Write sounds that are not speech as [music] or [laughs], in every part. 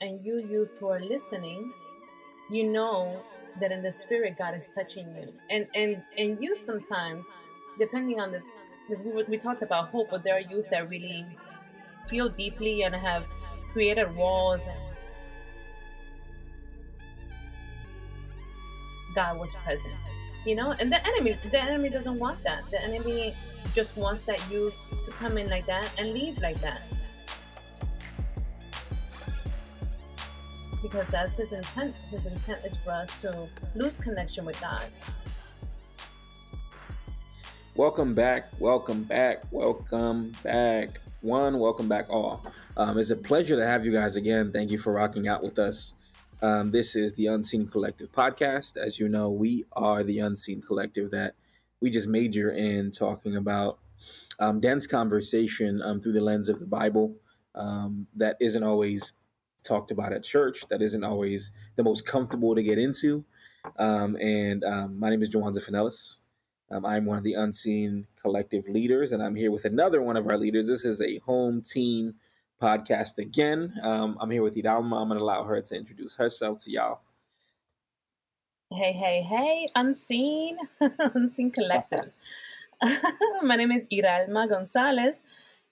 and you youth who are listening, you know that in the spirit God is touching you. And and and you sometimes, depending on the we, we talked about hope, but there are youth that really feel deeply and have created walls and God was present. You know, and the enemy the enemy doesn't want that. The enemy just wants that youth to come in like that and leave like that. Because that's his intent. His intent is for us to lose connection with God. Welcome back, welcome back, welcome back. One, welcome back all. Um, it's a pleasure to have you guys again. Thank you for rocking out with us. Um, this is the Unseen Collective podcast. As you know, we are the Unseen Collective that we just major in talking about um, dense conversation um, through the lens of the Bible um, that isn't always talked about at church, that isn't always the most comfortable to get into. Um, and um, my name is Joanza Finellis. Um, I'm one of the Unseen Collective leaders, and I'm here with another one of our leaders. This is a home team podcast again. I'm here with Iralma. I'm going to allow her to introduce herself to y'all. Hey, hey, hey, Unseen, [laughs] Unseen Collective. [laughs] my name is Iralma Gonzalez,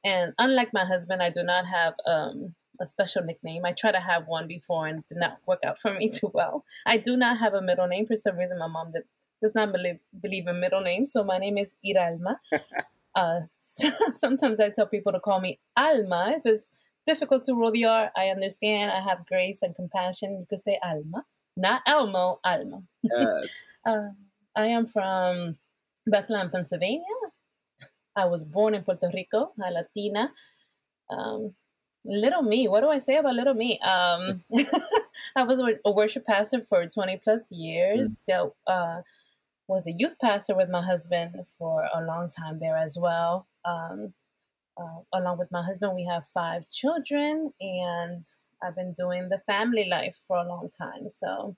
and unlike my husband, I do not have um, a special nickname. I tried to have one before and it did not work out for me [laughs] too well. I do not have a middle name. For some reason, my mom did, does not believe, believe in middle names, so my name is Iralma. [laughs] uh, so [laughs] sometimes I tell people to call me Alma. If it's difficult to roll the R, I understand. I have grace and compassion. You could say Alma not Elmo, Alma. Yes. uh, I am from Bethlehem, Pennsylvania. I was born in Puerto Rico, a Latina. Um, little me, what do I say about little me? Um, [laughs] [laughs] I was a worship pastor for 20 plus years. Mm. That uh, was a youth pastor with my husband for a long time there as well. Um, uh, along with my husband, we have five children, and I've been doing the family life for a long time. So,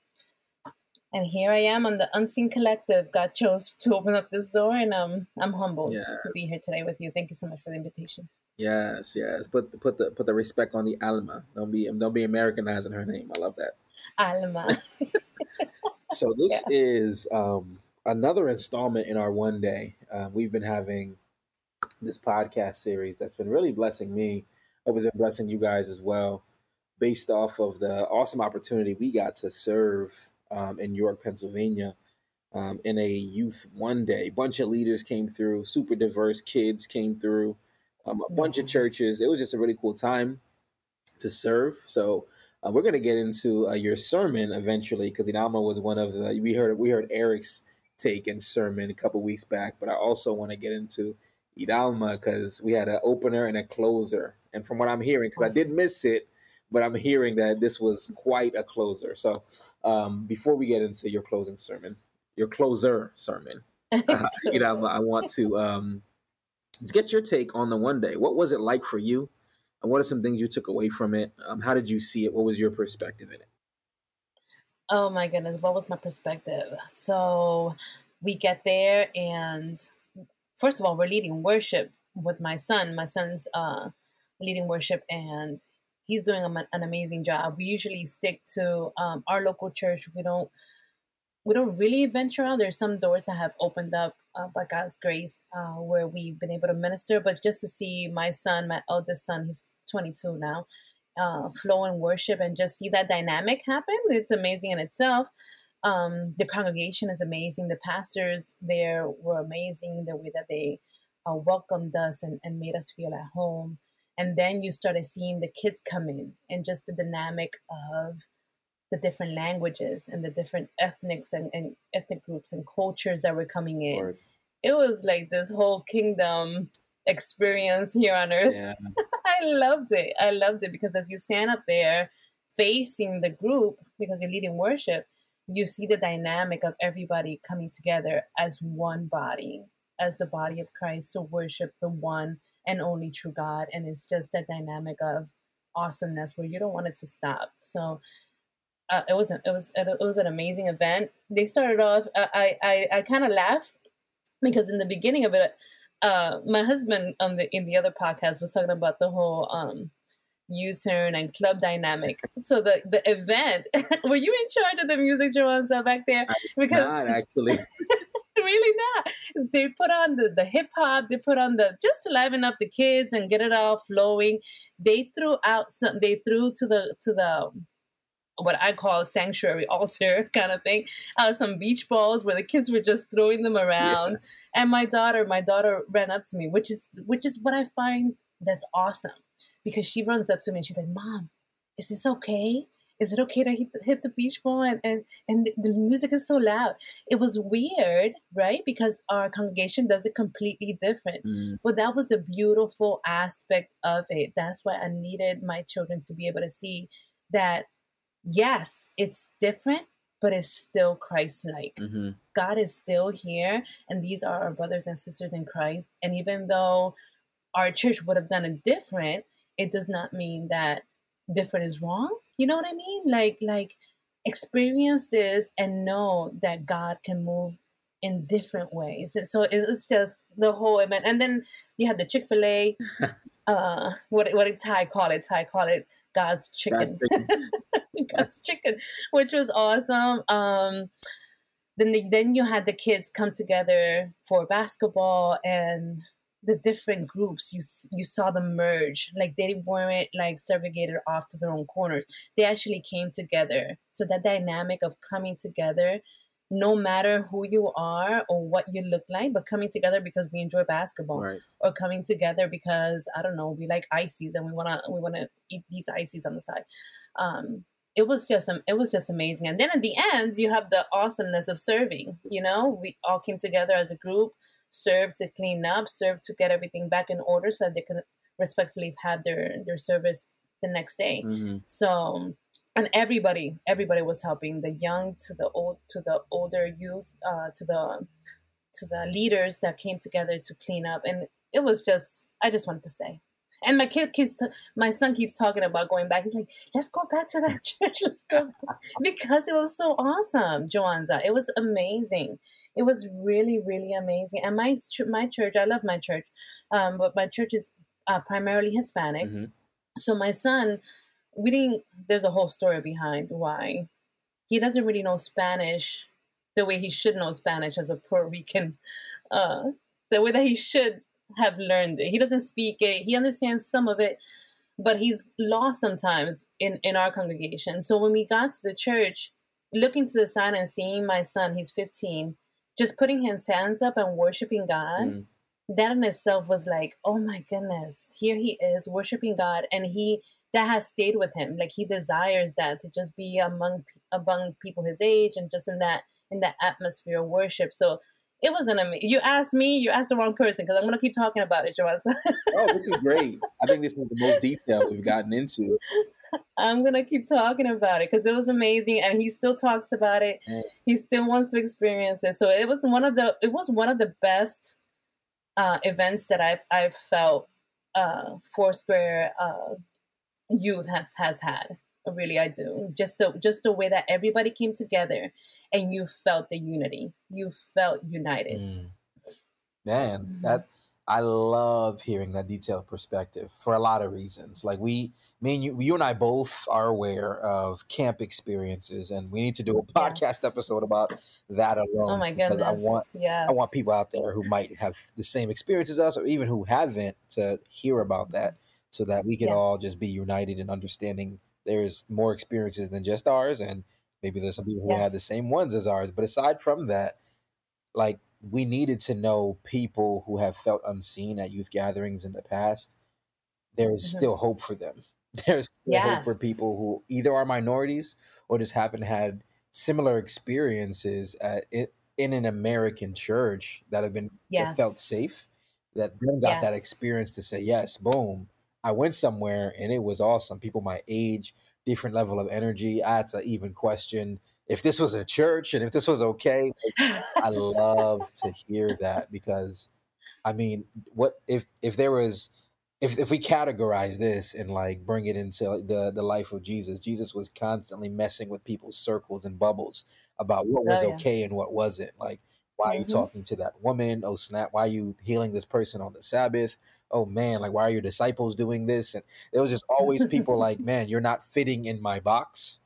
and here I am on the Unseen Collective. God chose to open up this door, and um, I'm humbled yes. to be here today with you. Thank you so much for the invitation. Yes, yes. Put the, put the put the respect on the Alma. Don't be don't be Americanizing her name. I love that. Alma. [laughs] so this yeah. is um, another installment in our one day. Uh, we've been having this podcast series that's been really blessing me. It was blessing you guys as well based off of the awesome opportunity we got to serve um, in York, Pennsylvania, um, in a youth one day. Bunch of leaders came through, super diverse kids came through, um, a bunch of churches. It was just a really cool time to serve. So uh, we're gonna get into uh, your sermon eventually because Iralma was one of the we heard we heard Eric's take and sermon a couple weeks back, but I also want to get into Iralma because we had an opener and a closer. And from what I'm hearing, because I did miss it, but I'm hearing that this was quite a closer. So um, before we get into your closing sermon, your closer sermon, [laughs] [laughs] uh, know, I want to um, get your take on the one day. What was it like for you? And what are some things you took away from it? Um, how did you see it? What was your perspective in it? Oh my goodness, what was my perspective? So we get there, and first of all, we're leading worship with my son. My son's uh, leading worship, and he's doing an amazing job. We usually stick to um, our local church. We don't we don't really venture out. There's some doors that have opened up uh, by God's grace uh, where we've been able to minister. But just to see my son, my eldest son, he's 22 now, uh, flow in worship and just see that dynamic happen, it's amazing in itself. Um, the congregation is amazing. The pastors there were amazing. The way that they uh, welcomed us and, and made us feel at home and then you started seeing the kids come in and just the dynamic of the different languages and the different ethnics and, and ethnic groups and cultures that were coming in Lord. it was like this whole kingdom experience here on earth yeah. [laughs] i loved it i loved it because as you stand up there facing the group because you're leading worship you see the dynamic of everybody coming together as one body as the body of christ to worship the one and only true God. And it's just a dynamic of awesomeness where you don't want it to stop. So uh, it was an, it was it was an amazing event. They started off. I I, I kind of laugh because in the beginning of it, uh, my husband on the in the other podcast was talking about the whole um, U-turn and club dynamic. so the the event, [laughs] were you in charge of the music, Joanza, back there? Because not actually. [laughs] really not. They put on the, the hip hop, they put on the just to liven up the kids and get it all flowing. They threw out some they threw to the to the what I call a sanctuary [laughs] altar kind of thing. Uh, some beach balls where the kids were just throwing them around. Yeah. And my daughter, my daughter ran up to me, which is which is what I find that's awesome. Because she runs up to me and she's like, Mom, is this okay? Is it okay to hit the, hit the beach ball? And, and, and the music is so loud. It was weird, right? Because our congregation does it completely different. Mm. But that was the beautiful aspect of it. That's why I needed my children to be able to see that yes, it's different, but it's still Christ like. Mm-hmm. God is still here, and these are our brothers and sisters in Christ. And even though our church would have done it different, it does not mean that different is wrong. You know what I mean? Like, like experience this and know that God can move in different ways. And so it's just the whole event. And then you had the Chick Fil A. [laughs] uh, what what did Ty call it? Ty call it God's chicken. God's chicken. [laughs] God's [laughs] chicken, which was awesome. Um, then the, then you had the kids come together for basketball and the different groups you you saw them merge like they weren't like segregated off to their own corners they actually came together so that dynamic of coming together no matter who you are or what you look like, but coming together because we enjoy basketball, right. or coming together because I don't know, we like ices and we wanna we wanna eat these ices on the side. Um, it was just it was just amazing. And then at the end, you have the awesomeness of serving. You know, we all came together as a group, served to clean up, served to get everything back in order so that they could respectfully have their their service the next day. Mm-hmm. So and everybody everybody was helping the young to the old to the older youth uh, to the to the leaders that came together to clean up and it was just i just wanted to stay and my kid keeps t- my son keeps talking about going back. He's like let's go back to that [laughs] church. Let's go because it was so awesome joanza. It was amazing. It was really really amazing. And my my church i love my church um, but my church is uh, primarily hispanic. Mm-hmm. so my son we didn't there's a whole story behind why. He doesn't really know spanish the way he should know spanish as a puerto rican uh the way that he should have learned it he doesn't speak it he understands some of it but he's lost sometimes in in our congregation so when we got to the church looking to the side and seeing my son he's 15 just putting his hands up and worshiping god mm. that in itself was like oh my goodness here he is worshiping god and he that has stayed with him. Like he desires that to just be among among people his age and just in that in that atmosphere of worship. So it was an amazing. You asked me, you asked the wrong person because I'm gonna keep talking about it, Joanne. [laughs] oh, this is great. I think this is the most detail we've gotten into. I'm gonna keep talking about it because it was amazing, and he still talks about it. Mm. He still wants to experience it. So it was one of the it was one of the best uh, events that I've I've felt uh, Foursquare uh, youth has has had really i do just the just the way that everybody came together and you felt the unity you felt united mm. man mm-hmm. that i love hearing that detailed perspective for a lot of reasons like we me and you you and i both are aware of camp experiences and we need to do a podcast yeah. episode about that alone oh my goodness i want yeah i want people out there who might have the same experience as us or even who haven't to hear about that so that we can yeah. all just be united in understanding there's more experiences than just ours and maybe there's some people who yes. had the same ones as ours but aside from that like we needed to know people who have felt unseen at youth gatherings in the past there is mm-hmm. still hope for them [laughs] there's still yes. hope for people who either are minorities or just haven't had similar experiences at, in an american church that have been yes. felt safe that then got that experience to say yes boom I went somewhere and it was awesome. People my age, different level of energy. I had to even question if this was a church and if this was okay. I love [laughs] to hear that because I mean, what if if there was if if we categorize this and like bring it into the the life of Jesus, Jesus was constantly messing with people's circles and bubbles about what oh, was oh, yeah. okay and what wasn't. Like why are you mm-hmm. talking to that woman? Oh snap! Why are you healing this person on the Sabbath? Oh man, like why are your disciples doing this? And there was just always people [laughs] like, man, you're not fitting in my box.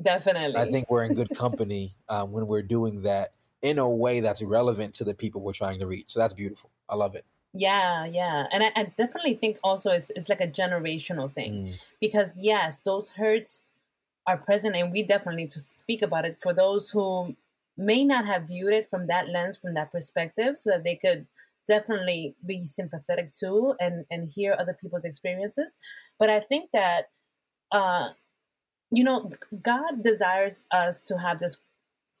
Definitely. I think we're in good [laughs] company um, when we're doing that in a way that's relevant to the people we're trying to reach. So that's beautiful. I love it. Yeah, yeah. And I, I definitely think also it's, it's like a generational thing mm. because, yes, those hurts are present and we definitely need to speak about it for those who may not have viewed it from that lens, from that perspective, so that they could definitely be sympathetic too and, and hear other people's experiences. But I think that, uh, you know, God desires us to have this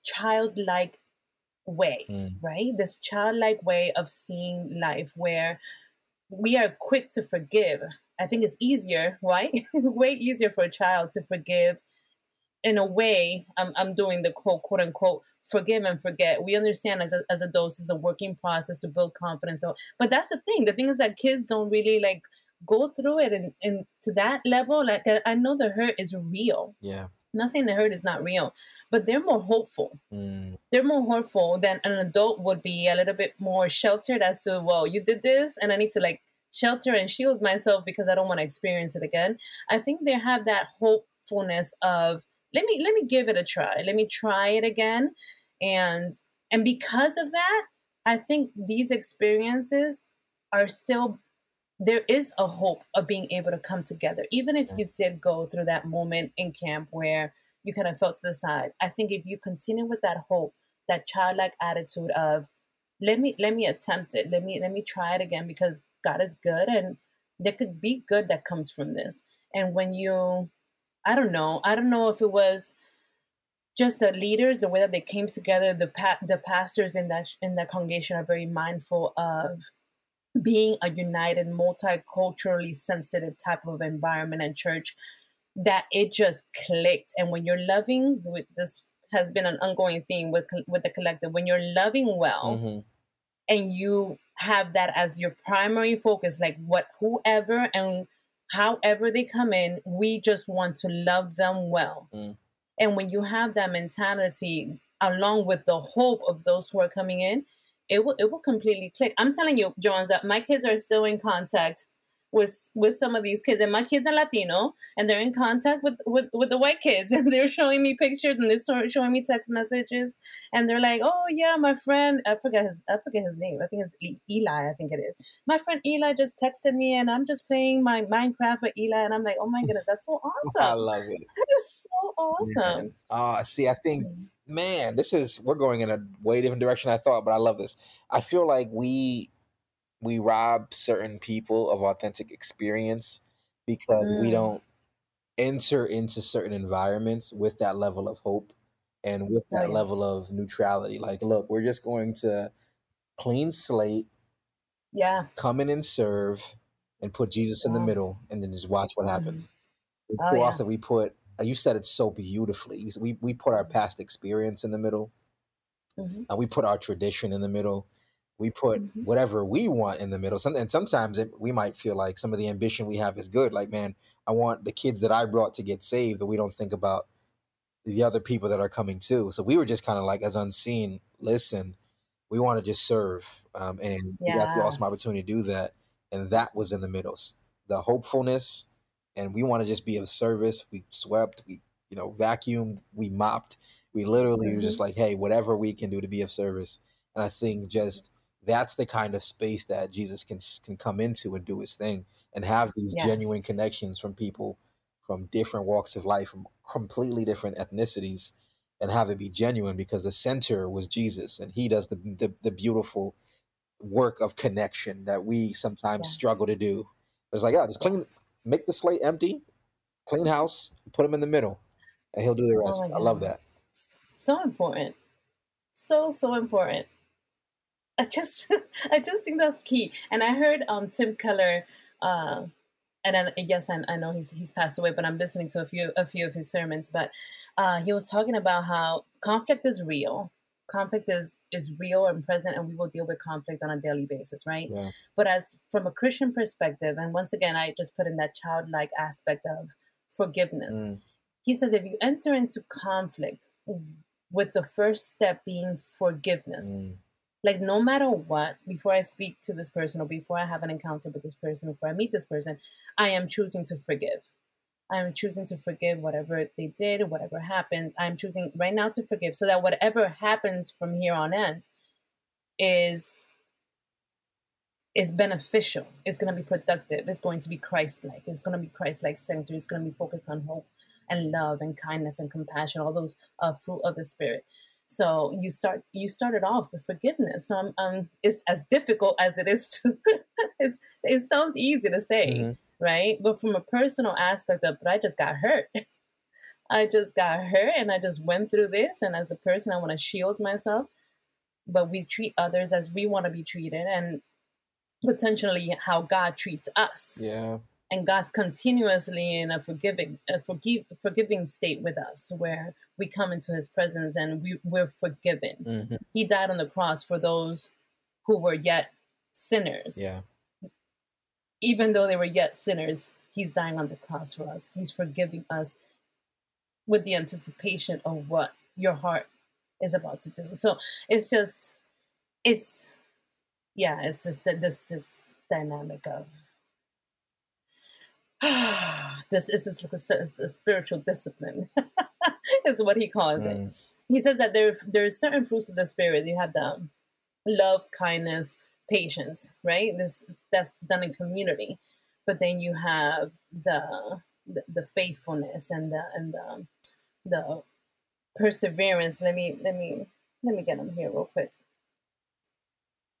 childlike way, mm. right? This childlike way of seeing life where we are quick to forgive. I think it's easier, right? [laughs] Way easier for a child to forgive in a way, I'm, I'm doing the quote, quote unquote, forgive and forget. We understand as, a, as adults, it's a working process to build confidence. So, but that's the thing. The thing is that kids don't really like go through it and, and to that level. Like, I know the hurt is real. Yeah. I'm not saying the hurt is not real, but they're more hopeful. Mm. They're more hopeful than an adult would be a little bit more sheltered as to, well, you did this and I need to like shelter and shield myself because I don't want to experience it again. I think they have that hopefulness of, let me let me give it a try. Let me try it again. And and because of that i think these experiences are still there is a hope of being able to come together even if you did go through that moment in camp where you kind of felt to the side. I think if you continue with that hope that childlike attitude of let me let me attempt it. Let me let me try it again because god is good and there could be good that comes from this. And when you I don't know. I don't know if it was just the leaders, the way that they came together. The pa- the pastors in that in that congregation are very mindful of being a united, multiculturally sensitive type of environment and church. That it just clicked, and when you're loving, this has been an ongoing theme with with the collective. When you're loving well, mm-hmm. and you have that as your primary focus, like what whoever and however they come in, we just want to love them well. Mm. And when you have that mentality, along with the hope of those who are coming in, it will it will completely click. I'm telling you, Jones, that my kids are still in contact with with some of these kids and my kids are latino and they're in contact with with, with the white kids [laughs] and they're showing me pictures and they're showing me text messages and they're like oh yeah my friend i forget his i forget his name i think it's eli i think it is. My friend eli just texted me and i'm just playing my minecraft with eli and i'm like oh my [laughs] goodness that's so awesome i love it. [laughs] It's so awesome. Uh see i think mm-hmm. man this is we're going in a way different direction i thought but i love this. I feel like we we rob certain people of authentic experience because mm. we don't enter into certain environments with that level of hope and with that oh, yeah. level of neutrality. Like, look, we're just going to clean slate, yeah, come in and serve, and put Jesus in the middle, and then just watch what happens. Mm. Too oh, often yeah. we put, uh, you said it so beautifully. We we put our past experience in the middle, mm-hmm. and we put our tradition in the middle, we put mm-hmm. whatever we want in the middle. Some, and sometimes it, we might feel like some of the ambition we have is good. Like, man, I want the kids that I brought to get saved, that we don't think about the other people that are coming too. So we were just kind of like, as unseen, listen, we want to just serve. Um, and yeah. we got the awesome opportunity to do that. And that was in the middle. The hopefulness, and we want to just be of service. We swept, we, you know, vacuumed, we mopped. We literally mm-hmm. were just like, hey, whatever we can do to be of service. And I think just that's the kind of space that Jesus can can come into and do his thing and have these yes. genuine connections from people from different walks of life, from completely different ethnicities, and have it be genuine because the center was Jesus and he does the the, the beautiful work of connection that we sometimes yes. struggle to do. It's like, yeah, just clean, yes. make the slate empty, clean house, put him in the middle, and he'll do the oh rest. Oh I love that. So important. So, so important. I just [laughs] I just think that's key. And I heard um Tim Keller, uh, and then, yes, I, I know he's he's passed away, but I'm listening to a few a few of his sermons. But uh, he was talking about how conflict is real. Conflict is is real and present, and we will deal with conflict on a daily basis, right? Yeah. But as from a Christian perspective, and once again, I just put in that childlike aspect of forgiveness. Mm. He says if you enter into conflict with the first step being forgiveness. Mm Like no matter what, before I speak to this person or before I have an encounter with this person, before I meet this person, I am choosing to forgive. I am choosing to forgive whatever they did, whatever happened. I'm choosing right now to forgive so that whatever happens from here on end is is beneficial. It's going to be productive. It's going to be Christ-like. It's going to be Christ-like centered. It's going to be focused on hope and love and kindness and compassion, all those uh, fruit of the spirit. So you start you started off with forgiveness. So I'm, um, it's as difficult as it is to. [laughs] it sounds easy to say, mm-hmm. right? But from a personal aspect of, but I just got hurt. [laughs] I just got hurt, and I just went through this. And as a person, I want to shield myself. But we treat others as we want to be treated, and potentially how God treats us. Yeah and God's continuously in a forgiving, a forgive, forgiving state with us, where we come into His presence and we, we're forgiven. Mm-hmm. He died on the cross for those who were yet sinners. Yeah. Even though they were yet sinners, He's dying on the cross for us. He's forgiving us with the anticipation of what your heart is about to do. So it's just, it's, yeah, it's just that this this dynamic of [sighs] this is a, a, spiritual discipline [laughs] is what he calls mm. it he says that there there are certain fruits of the spirit. You have the love kindness patience right? This that's done in community. But then you have the the, the faithfulness and the and the the perseverance. Let me let me let me get them here real quick.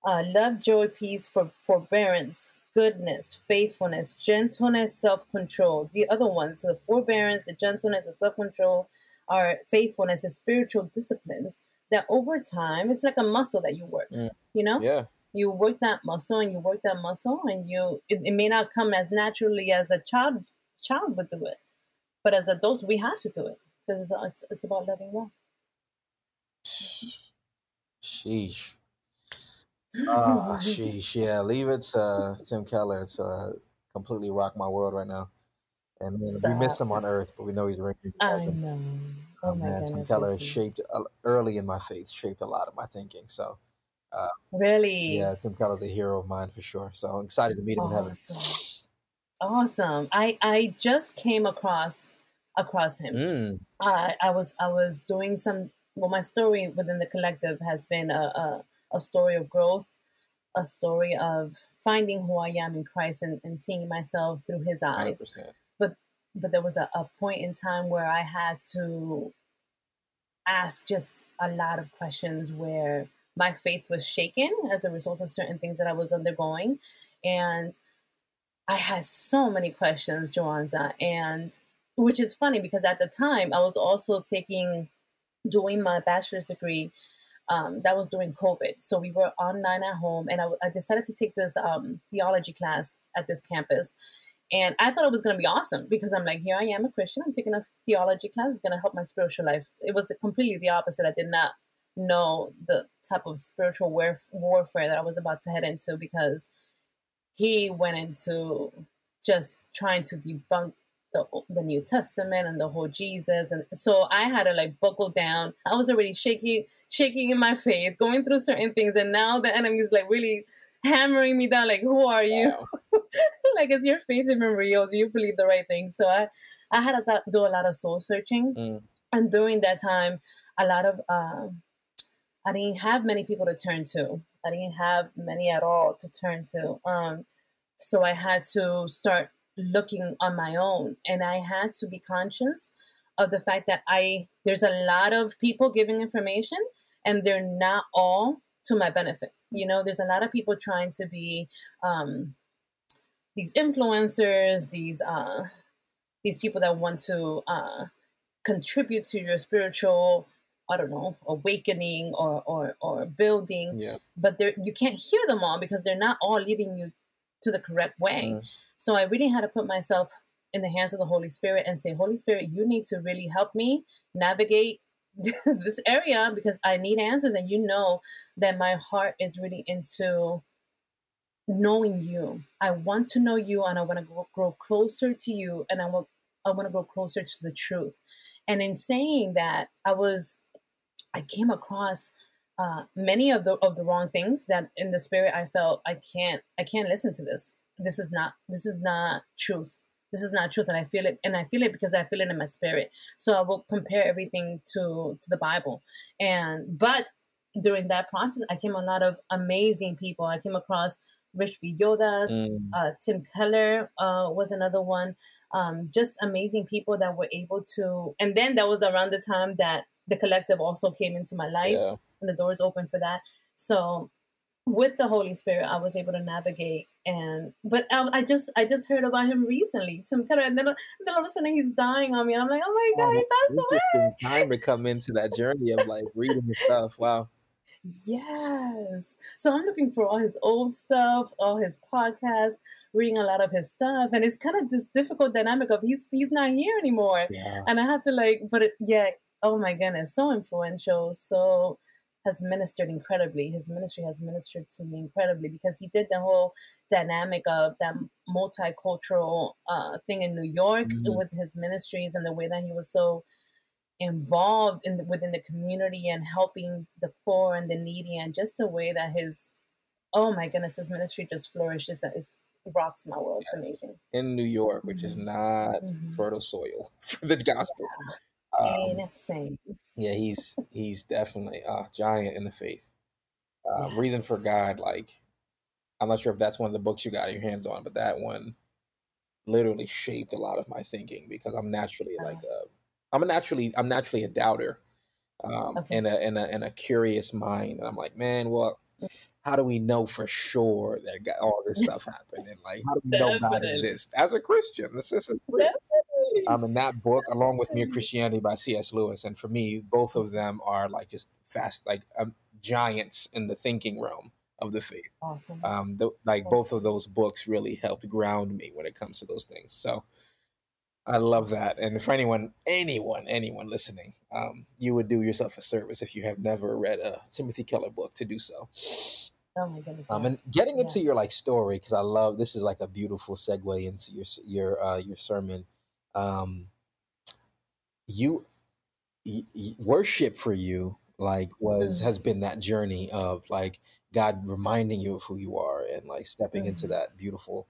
Uh, love joy peace for forbearance goodness, faithfulness, gentleness, self control. The other ones, the forbearance, the gentleness, the self control, are faithfulness and spiritual disciplines that over time, it's like a muscle that you work, mm. you know? Yeah. You work that muscle and you work that muscle, and you it, it may not come as naturally as a child child would do it, but as adults, we have to do it because it's, it's, it's about loving well. Sheesh. Oh, [laughs] sheesh. Yeah, leave it to Tim Keller to completely rock my world right now. And man, we miss him on Earth, but we know he's ringing. I know. Oh, oh man, goodness, Tim Keller shaped uh, early in my faith, shaped a lot of my thinking. So, uh, really, yeah, Tim Keller's a hero of mine for sure. So I'm excited to meet him awesome. in heaven. Awesome. I I just came across across him. Mm. Uh, I was I was doing some. Well, my story within the collective has been a, a a story of growth, a story of finding who I am in Christ and, and seeing myself through his eyes. 100%. But but there was a, a point in time where I had to ask just a lot of questions where my faith was shaken as a result of certain things that I was undergoing. And I had so many questions, Joanza, and which is funny because at the time I was also taking doing my bachelor's degree um, that was during COVID. So we were online at home, and I, I decided to take this um, theology class at this campus. And I thought it was going to be awesome because I'm like, here I am, a Christian. I'm taking a theology class. It's going to help my spiritual life. It was completely the opposite. I did not know the type of spiritual warf- warfare that I was about to head into because he went into just trying to debunk the the New Testament and the whole Jesus, and so I had to like buckle down. I was already shaking, shaking in my faith, going through certain things, and now the enemy is like really hammering me down. Like, who are you? Wow. [laughs] like, is your faith even real? Do you believe the right thing? So I, I had to do a lot of soul searching, mm. and during that time, a lot of uh, I didn't have many people to turn to. I didn't have many at all to turn to. Um, so I had to start looking on my own and i had to be conscious of the fact that i there's a lot of people giving information and they're not all to my benefit you know there's a lot of people trying to be um, these influencers these uh, these people that want to uh, contribute to your spiritual I don't know, awakening or or or building. Yeah. But there you can't hear them all because they're not all leading you to the correct way. Mm. So I really had to put myself in the hands of the Holy Spirit and say, Holy Spirit, you need to really help me navigate [laughs] this area because I need answers. And you know that my heart is really into knowing you. I want to know you and I want to grow, closer to you and I want I want to grow closer to the truth. And in saying that, I was I came across uh, many of the of the wrong things that in the spirit I felt I can't I can't listen to this. This is not this is not truth. This is not truth, and I feel it, and I feel it because I feel it in my spirit. So I will compare everything to to the Bible, and but during that process, I came a lot of amazing people. I came across Rich Villodas, mm. uh, Tim Keller uh, was another one. Um, just amazing people that were able to. And then that was around the time that the collective also came into my life, yeah. and the doors open for that. So with the Holy Spirit, I was able to navigate. And but I, I just I just heard about him recently, Tim Keller, and then, then all of a sudden he's dying on me, and I'm like, oh my oh god, he passed away. Time to come into that journey of like reading his stuff. Wow. Yes. So I'm looking for all his old stuff, all his podcasts, reading a lot of his stuff, and it's kind of this difficult dynamic of he's he's not here anymore, yeah. and I have to like, but it, yeah, oh my goodness, so influential, so has ministered incredibly. His ministry has ministered to me incredibly because he did the whole dynamic of that multicultural uh, thing in New York mm-hmm. with his ministries and the way that he was so involved in the, within the community and helping the poor and the needy and just the way that his oh my goodness his ministry just flourishes it rocks my world yes. it's amazing in new york which mm-hmm. is not mm-hmm. fertile soil [laughs] for the gospel um, insane yeah he's he's definitely a giant in the faith um, yes. reason for god like i'm not sure if that's one of the books you got your hands on but that one literally shaped a lot of my thinking because i'm naturally uh-huh. like a I'm a naturally I'm naturally a doubter, um, okay. and a and a and a curious mind. And I'm like, man, well, how do we know for sure that all this stuff happened? And like, how do we know God exists as a Christian? This is um, in that book, [laughs] along with Mere Christianity by C.S. Lewis, and for me, both of them are like just fast, like um, giants in the thinking realm of the faith. Awesome. Um, th- like awesome. both of those books really helped ground me when it comes to those things. So I love that. And for anyone, anyone, anyone listening, um, you would do yourself a service if you have never read a Timothy Keller book to do so. Oh my goodness! Um, and getting into yes. your like story because I love this is like a beautiful segue into your your uh, your sermon. Um, you y- y- worship for you like was mm-hmm. has been that journey of like God reminding you of who you are and like stepping mm-hmm. into that beautiful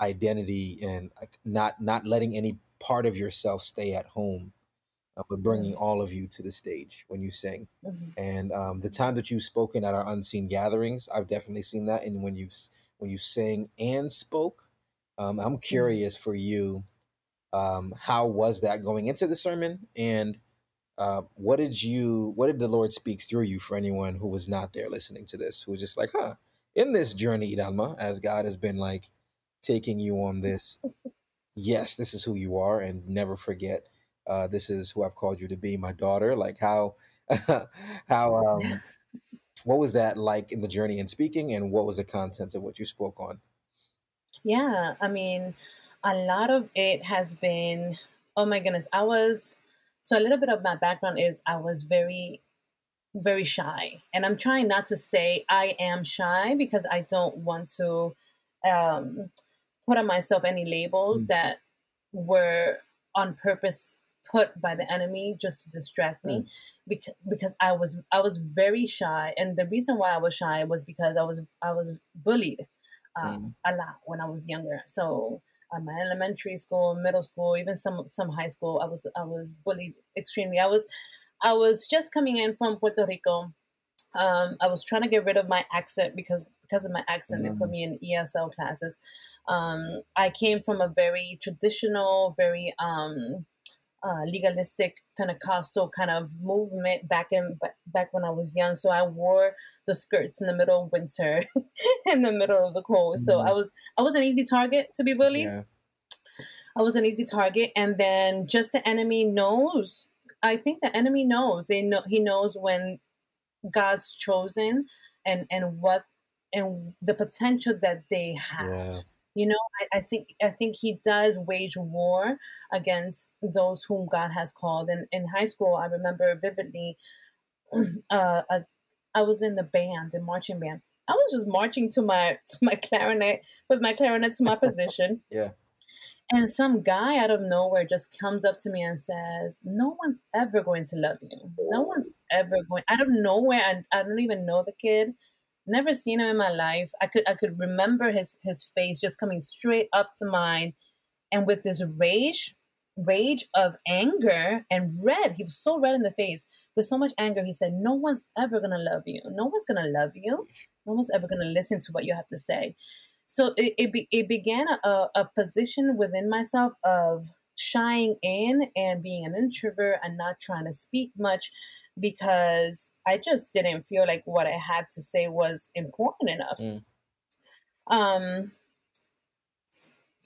identity and not not letting any part of yourself stay at home uh, but bringing all of you to the stage when you sing mm-hmm. and um, the time that you've spoken at our unseen gatherings i've definitely seen that and when you when you sang and spoke um, i'm mm-hmm. curious for you um, how was that going into the sermon and uh, what did you what did the lord speak through you for anyone who was not there listening to this who was just like huh in this journey Iralma, as god has been like taking you on this. yes, this is who you are, and never forget, uh, this is who I've called you to be, my daughter. Like how, [laughs] how, um, what was that like in the journey in speaking, and what was the contents of what you spoke on? Yeah, I mean, a lot of it has been. Oh my goodness, I was. So a little bit of my background is I was very very shy. And I'm trying not to say I am shy because I don't want to um, put on myself any labels mm. that were on purpose put by the enemy just to distract me mm. because because I was I was very shy and the reason why I was shy was because I was I was bullied um, mm. a lot when I was younger so uh, my elementary school middle school even some some high school I was I was bullied extremely I was I was just coming in from Puerto Rico um, I was trying to get rid of my accent because because of my accent, mm. they put mm. me in ESL classes. Um, I came from a very traditional, very um, uh, legalistic Pentecostal kind of movement back in back when I was young. So I wore the skirts in the middle of winter, [laughs] in the middle of the cold. Mm. So I was I was an easy target to be bullied. Yeah. I was an easy target, and then just the enemy knows. I think the enemy knows. They know he knows when God's chosen and and what and the potential that they have. Yeah. You know, I, I, think I think he does wage war against those whom God has called. And in high school, I remember vividly, [clears throat] uh, a, I was in the band, the marching band. I was just marching to my [laughs] to my clarinet with my clarinet to my position. [laughs] yeah. and some guy out of nowhere just comes up to me and says, "No one's ever going to love you. No one's ever going." Out of nowhere, and I don't even know the kid. Never seen him in my life. I could I could remember his his face just coming straight up to mine, and with this rage, rage of anger and red. He was so red in the face with so much anger. He said, "No one's ever gonna love you. No one's gonna love you. No one's ever gonna listen to what you have to say." so it it, be, it began a, a position within myself of shying in and being an introvert and not trying to speak much because I just didn't feel like what I had to say was important enough. Mm. Um,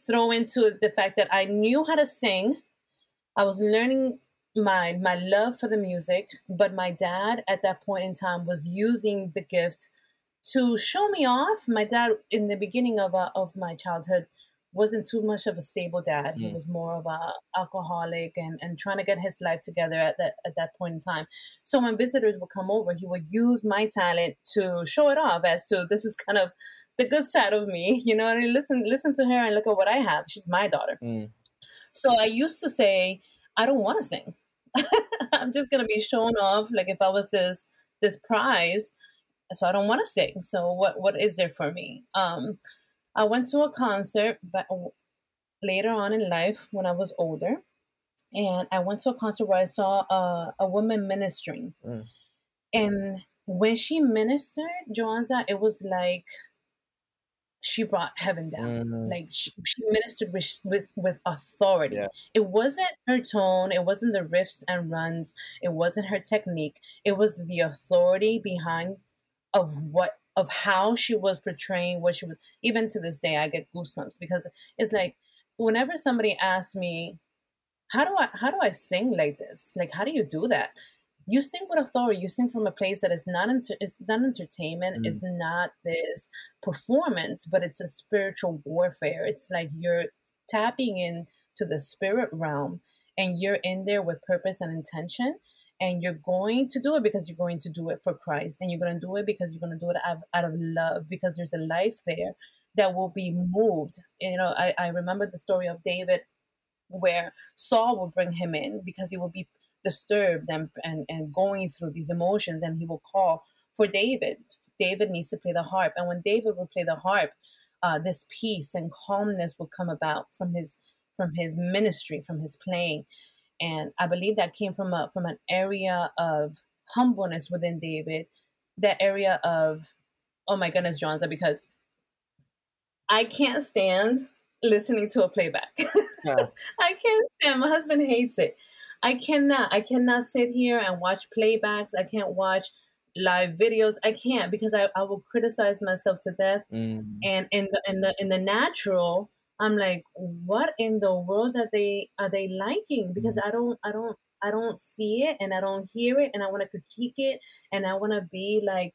throw into the fact that I knew how to sing. I was learning my my love for the music, but my dad at that point in time was using the gift to show me off. My dad, in the beginning of uh, of my childhood, wasn't too much of a stable dad. Mm. He was more of a alcoholic and, and trying to get his life together at that at that point in time. So when visitors would come over, he would use my talent to show it off as to this is kind of the good side of me, [laughs] you know. And listen listen to her and look at what I have. She's my daughter. Mm. So I used to say, I don't want to sing. [laughs] I'm just gonna be shown off like if I was this this prize so I don't want to sing. So what what is there for me? Um, I went to a concert, but later on in life when I was older, and I went to a concert where I saw a, a woman ministering, mm. and when she ministered, Joanza, it was like she brought heaven down. Mm. Like she, she, ministered with, with, with authority. Yeah. It wasn't her tone. It wasn't the riffs and runs. It wasn't her technique. It was the authority behind of what of how she was portraying what she was even to this day i get goosebumps because it's like whenever somebody asks me how do i how do i sing like this? Like how do you do that? You sing with authority. You sing from a place that is not inter- it's not entertainment. Mm. it's not this performance but it's a spiritual warfare. It's like you're tapping into the spirit realm and you're in there with purpose and intention and you're going to do it because you're going to do it for Christ and you're going to do it because you're going to do it out, of love because there's a life there that will be moved. You know, I, I remember the story of David where Saul will bring him in because he will be disturbed and, and, and going through these emotions and he will call for David. David needs to play the harp. And when David will play the harp, uh, this peace and calmness will come about from his from his ministry, from his playing and I believe that came from a from an area of humbleness within David, that area of oh my goodness, Joanza, because I can't stand listening to a playback. Yeah. [laughs] I can't stand. My husband hates it. I cannot. I cannot sit here and watch playbacks. I can't watch live videos. I can't because I, I will criticize myself to death. Mm. And in the in the in the natural, I'm like, what in the world are they are they liking? Because mm-hmm. I don't I don't I don't see it and I don't hear it and I want to critique it and I want to be like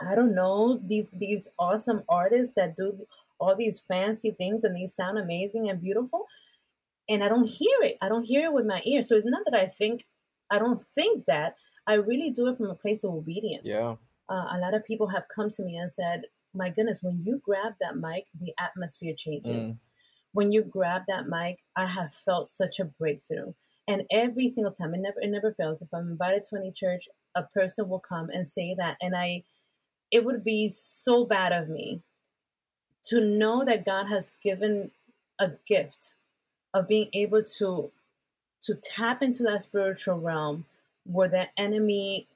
I don't know these these awesome artists that do all these fancy things and they sound amazing and beautiful and I don't hear it. I don't hear it with my ears. So it's not that I think I don't think that. I really do it from a place of obedience. Yeah. Uh, a lot of people have come to me and said, my goodness, when you grab that mic, the atmosphere changes. Mm. When you grab that mic, I have felt such a breakthrough. And every single time, it never it never fails. If I'm invited to any church, a person will come and say that. And I it would be so bad of me to know that God has given a gift of being able to to tap into that spiritual realm where the enemy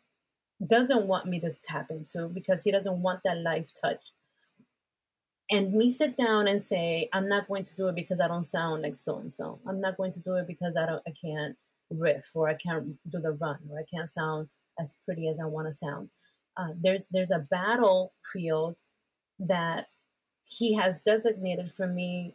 doesn't want me to tap into because he doesn't want that life touch. And me sit down and say, I'm not going to do it because I don't sound like so and so. I'm not going to do it because I don't I can't riff or I can't do the run or I can't sound as pretty as I want to sound. Uh, there's there's a battlefield that he has designated for me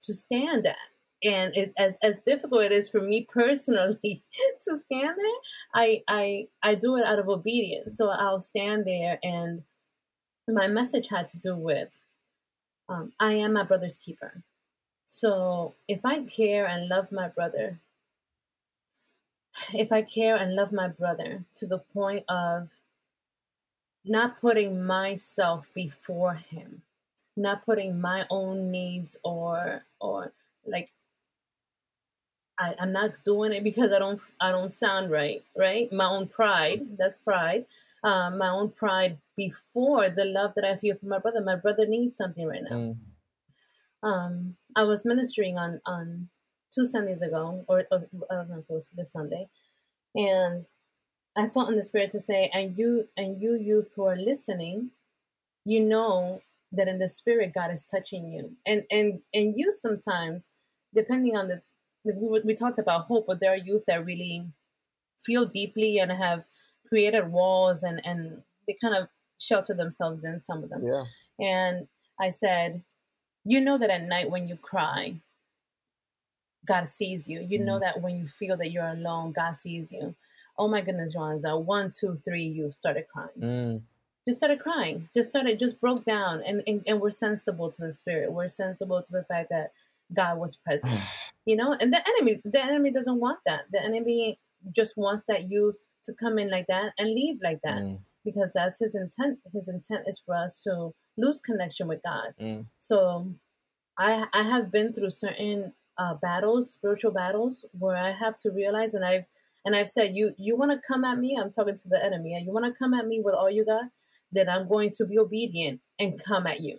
to stand at and it, as as difficult it is for me personally [laughs] to stand there, I I I do it out of obedience. So I'll stand there, and my message had to do with um, I am my brother's keeper. So if I care and love my brother, if I care and love my brother to the point of not putting myself before him, not putting my own needs or or like I, I'm not doing it because I don't I don't sound right, right? My own pride, that's pride. Um, my own pride before the love that I feel for my brother. My brother needs something right now. Mm. Um, I was ministering on on two Sundays ago, or, or I don't know if it was this Sunday, and I felt in the spirit to say, and you and you youth who are listening, you know that in the spirit God is touching you, and and and you sometimes, depending on the we, we talked about hope, but there are youth that really feel deeply and have created walls and and they kind of shelter themselves in some of them. Yeah. And I said, you know that at night when you cry, God sees you. You mm. know that when you feel that you're alone, God sees you. Oh my goodness, Joanza, one, two, three, you started crying. Mm. Just started crying. Just started, just broke down. And, and, and we're sensible to the spirit. We're sensible to the fact that God was present. [sighs] [sighs] you know, and the enemy, the enemy doesn't want that. The enemy just wants that youth to come in like that and leave like that. Mm. Because that's his intent. His intent is for us to lose connection with God. Mm. So I I have been through certain uh, battles, spiritual battles, where I have to realize, and I've and I've said, you you want to come at me? I'm talking to the enemy, and you want to come at me with all you got? Then I'm going to be obedient and come at you.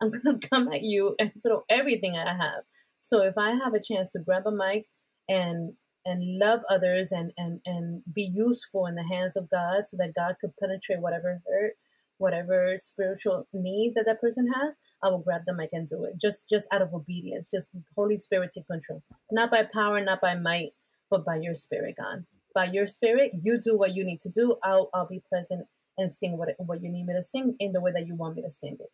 I'm going [laughs] to come at you and throw everything I have. So if I have a chance to grab a mic and and love others and and and be useful in the hands of God so that God could penetrate whatever hurt whatever spiritual need that that person has i will grab the mic and do it. Just just out of obedience. Just holy spirit take control. Not by power not by might but by your spirit god. By your spirit you do what you need to do. I'll i'll be present and sing what what you need me to sing in the way that you want me to sing it.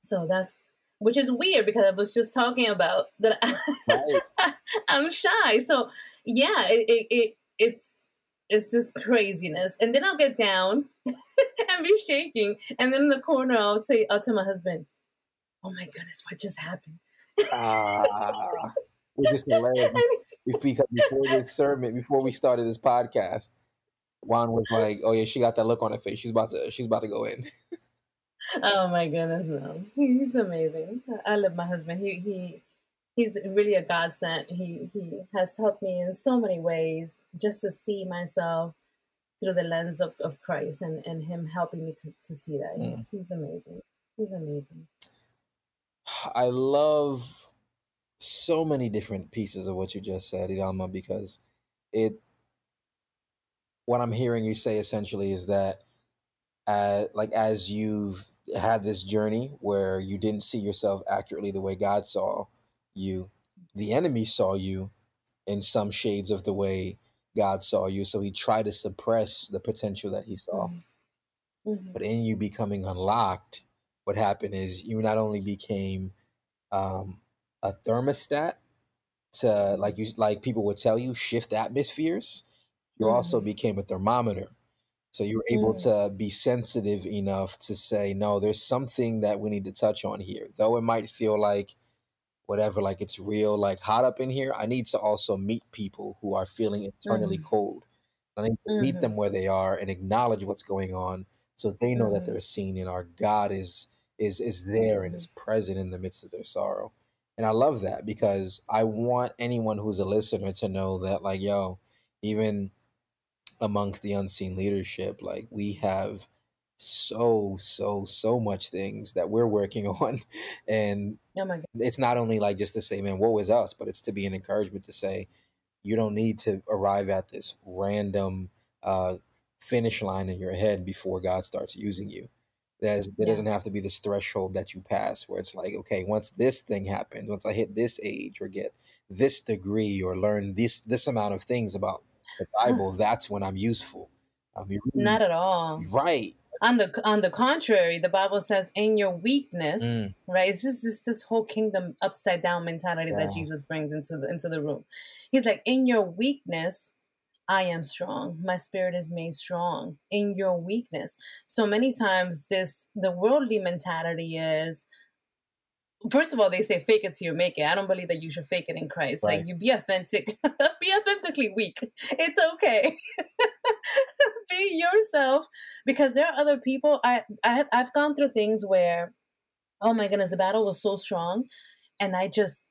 So that's which is weird because I was just talking about that [laughs] right. I'm shy. So yeah, it, it, it it's it's this craziness. And then I'll get down [laughs] and be shaking. And then in the corner I'll say I'll tell my husband, Oh my goodness, what just happened? [laughs] uh, it's just hilarious. because before this sermon, before we started this podcast, Juan was like, "Oh yeah, she got that look on her face. She's about to, she's about to go in." Oh my goodness, no. He's amazing. I love my husband. He he he's really a godsend. He he has helped me in so many ways just to see myself through the lens of, of Christ and, and him helping me to, to see that. He's mm. he's amazing. He's amazing. I love so many different pieces of what you just said, Iralma, because it what I'm hearing you say essentially is that uh, like as you've had this journey where you didn't see yourself accurately the way God saw you, the enemy saw you in some shades of the way God saw you. So he tried to suppress the potential that he saw. Mm-hmm. mm-hmm. But in you becoming unlocked, what happened is you not only became um, a thermostat to like you like people would tell you shift atmospheres. You mm-hmm. also became a thermometer so you were able mm. to be sensitive enough to say, no, there's something that we need to touch on here. Though it might feel like whatever, like it's real, like hot up in here, I need to also meet people who are feeling internally mm. cold. I need to mm-hmm. meet them where they are and acknowledge what's going on so they know mm. that mm-hmm. they're seen and our God is is is there and is mm-hmm. present in the midst of their sorrow. And I love that because I want anyone who's a listener to know that like, yo, even amongst the unseen leadership like we have so so so much things that we're working [laughs] on and oh it's not only like just to say man woe is us but it's to be an encouragement to say you don't need to arrive at this random uh, finish line in your head before god starts using you there's, there yeah. doesn't have to be this threshold that you pass where it's like okay once this thing happens once i hit this age or get this degree or learn this this amount of things about the Bible, that's when I'm useful. I mean, not at all. Right. On the on the contrary, the Bible says, "In your weakness," mm. right? This is this this whole kingdom upside down mentality yes. that Jesus brings into the into the room. He's like, "In your weakness, I am strong. My spirit is made strong in your weakness." So many times, this the worldly mentality is, first of all, they say fake it till you make it. I don't believe that you should fake it in Christ. Right. Like you be authentic, [laughs] be authentically weak. It's okay. [laughs] be yourself because there are other people. I, I I've gone through things where, oh my goodness, the battle was so strong, and I just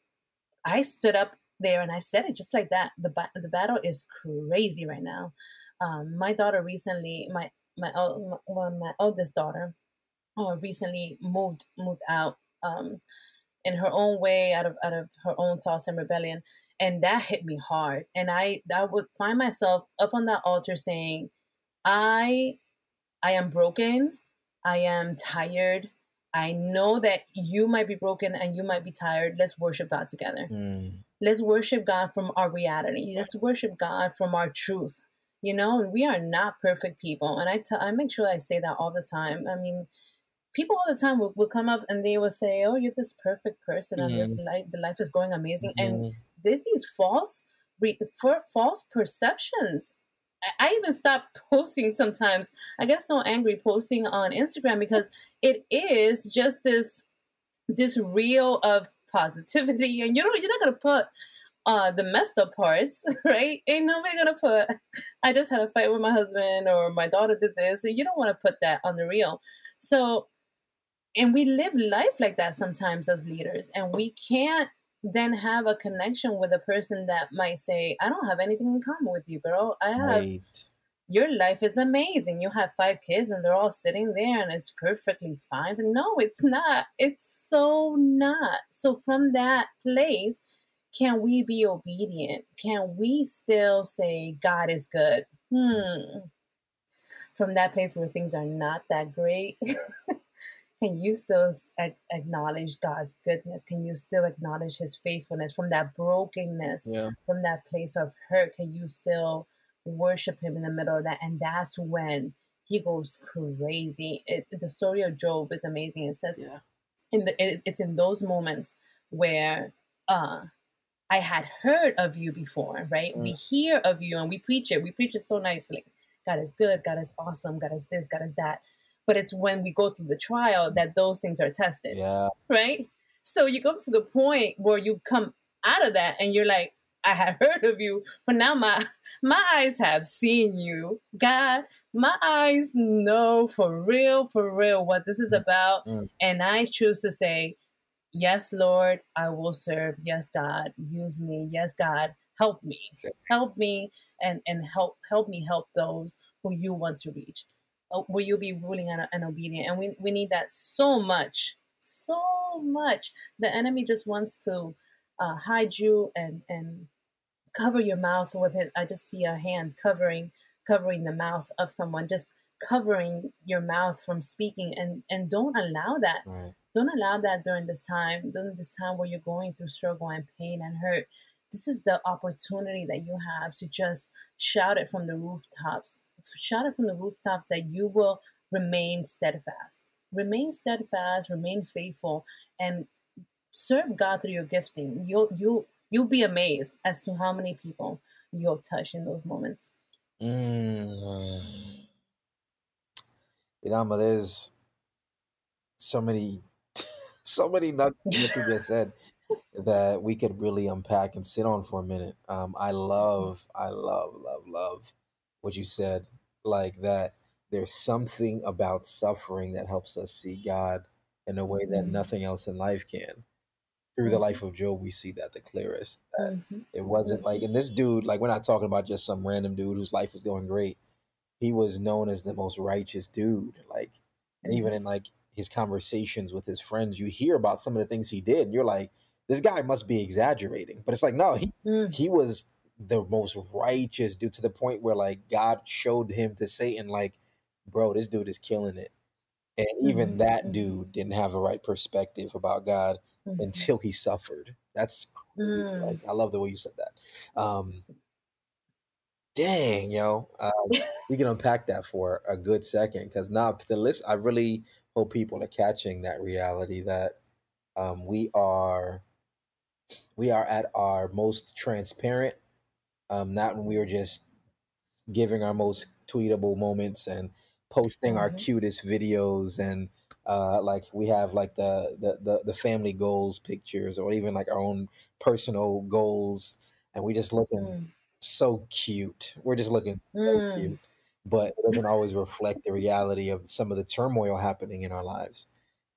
I stood up there and I said it just like that. The ba- the battle is crazy right now. Um, my daughter recently, my my my, my eldest daughter, uh, recently moved moved out um, in her own way, out of out of her own thoughts and rebellion, and that hit me hard. And I I would find myself up on that altar saying, I I am broken. I am tired. I know that you might be broken and you might be tired. Let's worship God together. Mm. Let's worship God from our reality. Let's worship God from our truth. You know, we are not perfect people. And I, t- I make sure I say that all the time. I mean, people all the time will, will come up and they will say, "Oh, you're this perfect person, and this mm-hmm. life, the life is going amazing." Mm-hmm. And did these false, re, for, false perceptions. I, I even stopped [laughs] posting sometimes. I get so angry posting on Instagram because it is just this this reel of positivity, and you know you're not gonna put uh, the messed up parts, [laughs] right? Ain't nobody gonna put, I just had a fight with my husband or my daughter did this. And you don't wanna put that on the reel. So and we live life like that sometimes as leaders and we can't then have a connection with a person that might say i don't have anything in common with you girl. I have right. your life is amazing. You have five kids and they're all sitting there and it's perfectly fine. But no it's not. It's so not. So from that place can we be obedient? Can we still say god is good hmm. From that place where things are not that great [laughs] can you still acknowledge God's goodness? Can you still acknowledge His faithfulness from that brokenness, yeah. from that place of hurt? Can you still worship Him in the middle of that? And that's when He goes crazy. It, the story of Job is amazing. It says, yeah. in the, it, it's in those moments where uh, I had heard of you before, right? Mm. We hear of you and we preach it. We preach it so nicely. God is good. God is awesome. God is this. God is that but it's when we go through the trial that those things are tested. Yeah. Right? So you go to the point where you come out of that and you're like, I had [laughs] heard of you, but now my my eyes have seen you. God, my eyes know for real, for real what this is mm. about. Mm. And I choose to say, Yes, Lord, I will serve. Yes, God, use me. Yes, God, help me. Help me and, and help help me help those who you want to reach. Uh, will you be ruling and, and obedient? And we, we need that so much, so much. The enemy just wants to uh, hide you and, and cover your mouth with it. I just see a hand covering covering the mouth of someone, just covering your mouth from speaking, and and don't allow that. Right. Don't allow that during this time, during this time where you're going through struggle and pain and hurt. This is the opportunity that you have to just shout it from the rooftops shout it from the rooftops that you will remain steadfast. Remain steadfast, remain faithful, and serve God through your gifting. You'll you'll you'll be amazed as to how many people you'll touch in those moments. Mm. You know, there's so many, [laughs] so many nuggets you just [laughs] said that we could really unpack and sit on for a minute. Um, I love, I love, love, love what you said like that there's something about suffering that helps us see God in a way that mm-hmm. nothing else in life can. Through the mm-hmm. life of Job, we see that the clearest. That mm-hmm. it wasn't like, and this dude, like, we're not talking about just some random dude whose life is going great. He was known as the most righteous dude. Like, and even mm-hmm. in like his conversations with his friends, you hear about some of the things he did, and you're like, this guy must be exaggerating. But it's like, no, he mm. he was the most righteous dude to the point where like God showed him to Satan like, bro, this dude is killing it. And even mm-hmm. that mm-hmm. dude didn't have the right perspective about God mm-hmm. until he suffered. That's mm. like I love the way you said that. Um dang, yo. Uh, we can unpack that for a good second because now the list I really hope people are catching that reality that um, we are we are at our most transparent um, not when we were just giving our most tweetable moments and posting mm-hmm. our cutest videos and uh, like we have like the, the, the the family goals pictures or even like our own personal goals and we just looking mm. so cute we're just looking so mm. cute but it doesn't always reflect the reality of some of the turmoil happening in our lives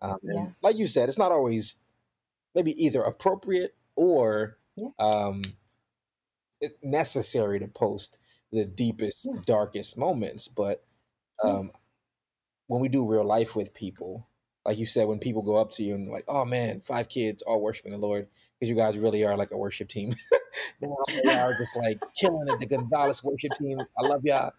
um, and yeah. like you said it's not always maybe either appropriate or yeah. um, necessary to post the deepest, darkest moments. But um, when we do real life with people, like you said, when people go up to you and like, "Oh man, five kids all worshiping the Lord," because you guys really are like a worship team. [laughs] they are just like killing it. The Gonzalez worship team. I love y'all,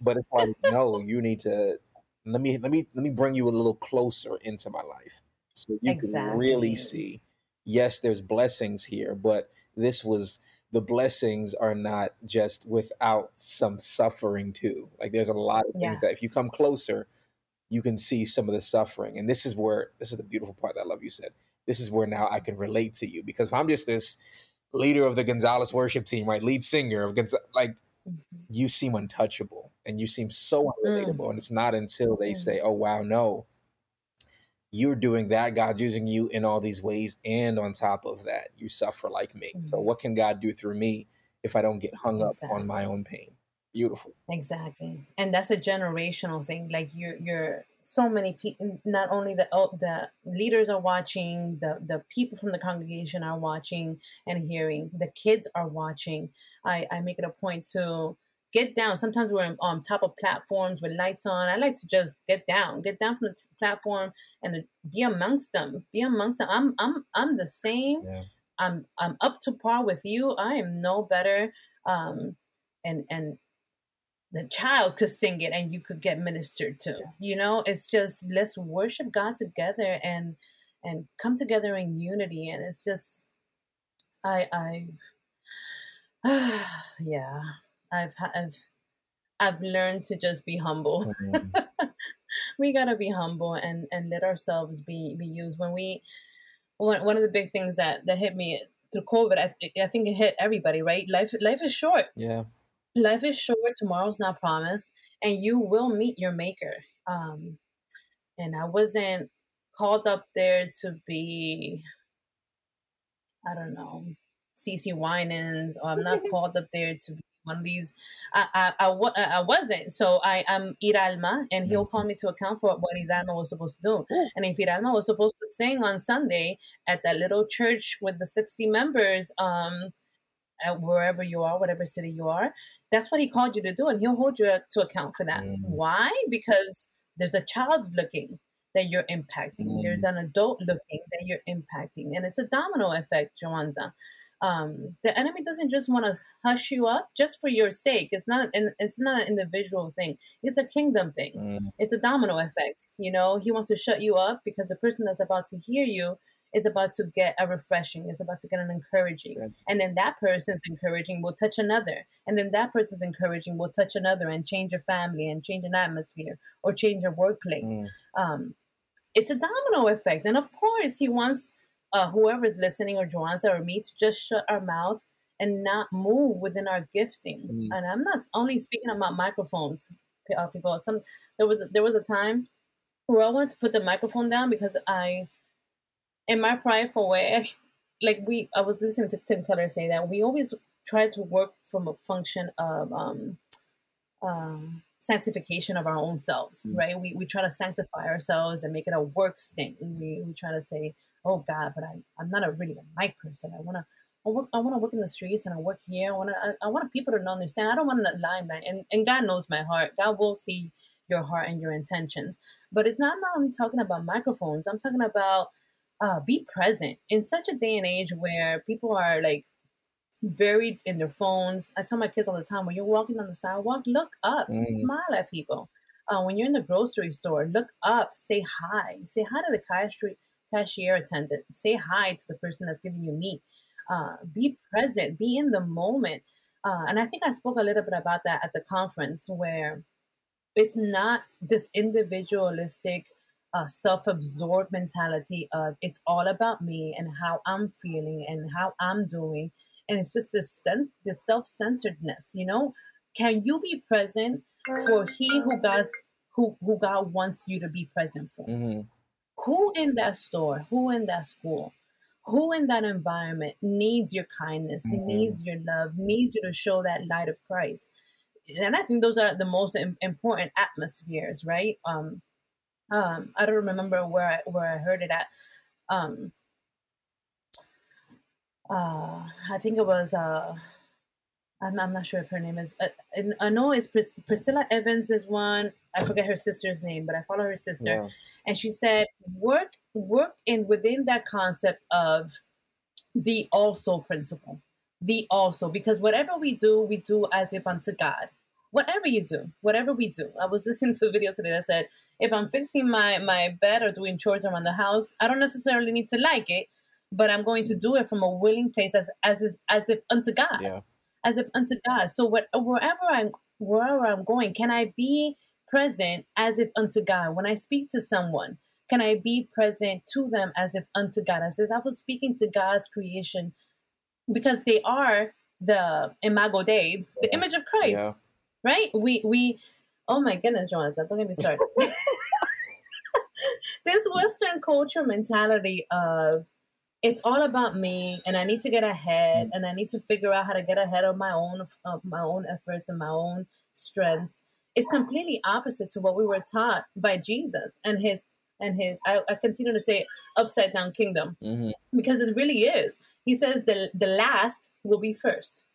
but it's like, no, you need to let me let me let me bring you a little closer into my life, so you exactly. can really see. Yes, there's blessings here, but this was the blessings are not just without some suffering too. Like there's a lot of things yes. that if you come closer, you can see some of the suffering. And this is where this is the beautiful part that I love you said. This is where now I can relate to you because if I'm just this leader of the Gonzalez worship team, right, lead singer of Gonzalez, like mm-hmm. you seem untouchable and you seem so unrelatable. Mm. And it's not until they mm. say, "Oh wow, no, you're doing that. God's using you in all these ways, and on top of that, you suffer like me. Mm. So what can God do through me if I don't get hung exactly. up on my own pain?" beautiful exactly and that's a generational thing like you're you're so many people not only the the leaders are watching the the people from the congregation are watching and hearing the kids are watching i i make it a point to get down. Sometimes we're on top of platforms with lights on. I like to just get down get down from the t- platform and be amongst them be amongst them. I'm i'm i'm the same. Yeah. i'm i'm up to par with you. I am no better um and and the child could sing it and you could get ministered to you know? It's just let's worship god together and and come together in unity. And it's just i i [sighs] yeah i've i've i've learned to just be humble. Mm-hmm. [laughs] we gotta be humble and and let ourselves be be used. When we one, one of the big things that that hit me through covid i, I think it hit everybody right? Life life is short. Yeah. Life is short tomorrow's not promised and you will meet your maker. Um and i wasn't called up there to be i don't know CeCe Winans or i'm not [laughs] called up there to be one of these I, I, I, I wasn't so i am iralma and he'll call mm-hmm. me to account for what iralma was supposed to do and if iralma was supposed to sing on sunday at that little church with the 60 members um wherever you are, whatever city you are. That's what he called you to do, and he'll hold you to account for that. Mm. Why? Because there's a child looking that you're impacting. Mm. There's an adult looking that you're impacting, and it's a domino effect, Joanza. Um, the enemy doesn't just want to hush you up just for your sake. It's not an it's not an individual thing. It's a kingdom thing. Mm. It's a domino effect. You know, he wants to shut you up because the person that's about to hear you is about to get a refreshing, is about to get an encouraging. Yes. And then that person's encouraging will touch another. And then that person's encouraging will touch another and change your family and change an atmosphere or change your workplace. Mm. Um, it's a domino effect. And of course, he wants uh, whoever's listening or Joanza or me to just shut our mouth and not move within our gifting. Mm. And I'm not only speaking about microphones, uh, people. Some there was there was a time where I wanted to put the microphone down because I in my prideful way, [laughs] like we, I was listening to Tim Keller say that we always try to work from a function of um, um, sanctification of our own selves, mm. right? We, we try to sanctify ourselves and make it a works thing. We, we try to say, oh God, but I, I'm not a really a mic person. I want to, I, work, I want to work in the streets and I work here. I want to, I, I want people to understand. I don't want to limelight. And, and God knows my heart. God will see your heart and your intentions. But it's not, not only talking about microphones. I'm talking about uh, be present in such a day and age where people are like buried in their phones. I tell my kids all the time when you're walking on the sidewalk, look up, mm. smile at people. Uh, when you're in the grocery store, look up, say hi, say hi to the cashier, cashier attendant, say hi to the person that's giving you meat. Uh, be present, be in the moment. Uh, and I think I spoke a little bit about that at the conference where it's not this individualistic a self-absorbed mentality of it's all about me and how I'm feeling and how I'm doing, and it's just this sen- this self-centeredness. You know, can you be present for He who God who who God wants you to be present for? Mm-hmm. Who in that store? Who in that school? Who in that environment needs your kindness, mm-hmm. needs your love, needs you to show that light of Christ? And I think those are the most important atmospheres, right? Um, um, I don't remember where I, where I heard it at. Um, uh, I think it was. Uh, I'm, I'm not sure if her name is. Uh, I know it's Pris- Priscilla Evans is one. I forget her sister's name, but I follow her sister, yeah. and she said work work in within that concept of the also principle, the also because whatever we do, we do as if unto God. Whatever you do, whatever we do. I was listening to a video today that said if I'm fixing my my bed or doing chores around the house, I don't necessarily need to like it, but I'm going to do it from a willing place as as as if unto God. Yeah as if unto God. So what, wherever I'm wherever I'm going, can I be present as if unto God? When I speak to someone, can I be present to them as if unto God? As if I was speaking to God's creation, because they are the imago Dei, the yeah. image of Christ, yeah. right? We we. Oh my goodness, Joanza, don't get me started. [laughs] [laughs] this Western culture mentality of it's all about me and i need to get ahead and i need to figure out how to get ahead of my own of my own efforts and my own strengths. It's completely opposite to what we were taught by jesus and his and his i, I continue to say upside down kingdom. Mm-hmm. because it really is. He says the the last will be first.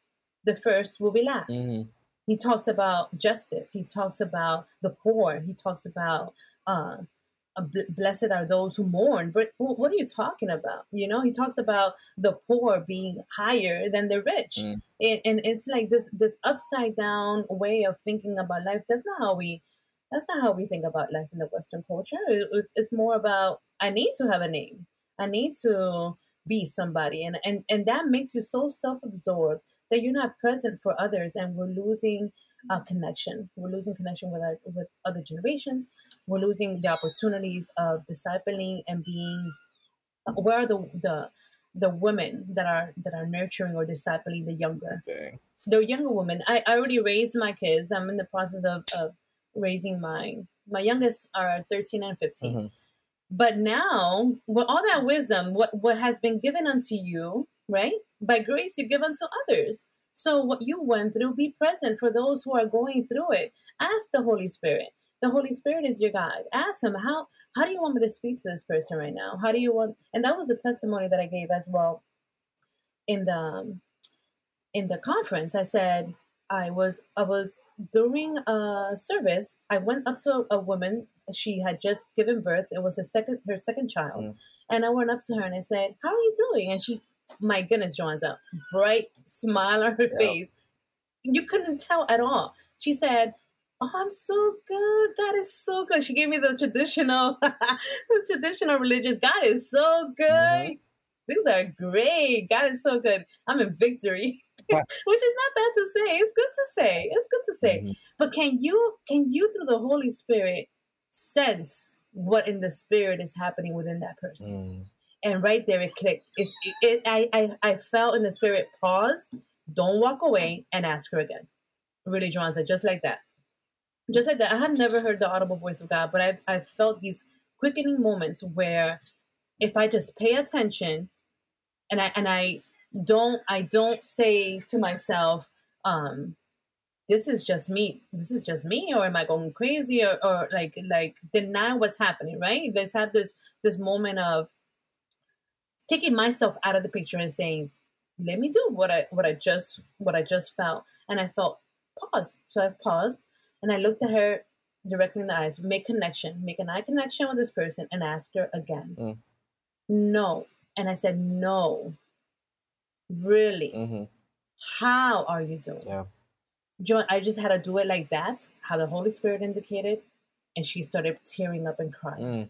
The first will be last. Mm-hmm. he talks about justice. He talks about the poor. He talks about uh blessed are those who mourn. But what are you talking about? You know, he talks about the poor being higher than the rich, mm. and, and it's like this this upside down way of thinking about life. That's not how we. That's not how we think about life in the Western culture. It's, it's more about I need to have a name. I need to be somebody, and and and that makes you so self absorbed that you're not present for others, and we're losing uh, connection. We're losing connection with our, with other generations. We're losing the opportunities of discipling and being. Uh, where are the the the women that are that are nurturing or discipling the younger? Okay. The younger women. I, I already raised my kids. I'm in the process of, of raising my my youngest are 13 and 15. Mm-hmm. But now, with all that wisdom, what what has been given unto you, right? By grace, you give unto others. So, what you went through, be present for those who are going through it. Ask the Holy Spirit. The Holy Spirit is your guide. Ask Him, how, how do you want me to speak to this person right now? How do you want? And that was a testimony that I gave as well in the um, in the conference. I said, I was I was during a service. I went up to a, a woman. She had just given birth. It was her second her second child, mm. and I went up to her and I said, "How are you doing?" And she my goodness, Joanza, bright smile on her yeah. face. You couldn't tell at all. She said, Oh, I'm so good. God is so good. She gave me the traditional, [laughs] the traditional religious. God is so good. Mm-hmm. Things are great. God is so good. I'm in victory, [laughs] which is not bad to say. It's good to say. It's good to say. Mm-hmm. But can you, can you, through the Holy Spirit, sense what in the spirit is happening within that person? And right there it clicked. It's, it, I, I, I felt in the spirit, pause, don't walk away, and ask her again. Really, John said, just like that. Just like that. I have never heard the audible voice of God, but I've, I've felt these quickening moments where if I just pay attention and I, and I don't, I don't say to myself, um, this is just me this is just me or am i going crazy or, or like like deny what's happening right let's have this this moment of taking myself out of the picture and saying, let me do what I what I just what I just felt. And I felt pause. So I paused and I looked at her directly in the eyes, make connection, make an eye connection with this person and ask her again. Mm. No. And I said, No. Really? Mm-hmm. How are you doing? Yeah. John, I just had to do it like that, how the Holy Spirit indicated, and she started tearing up and crying. Mm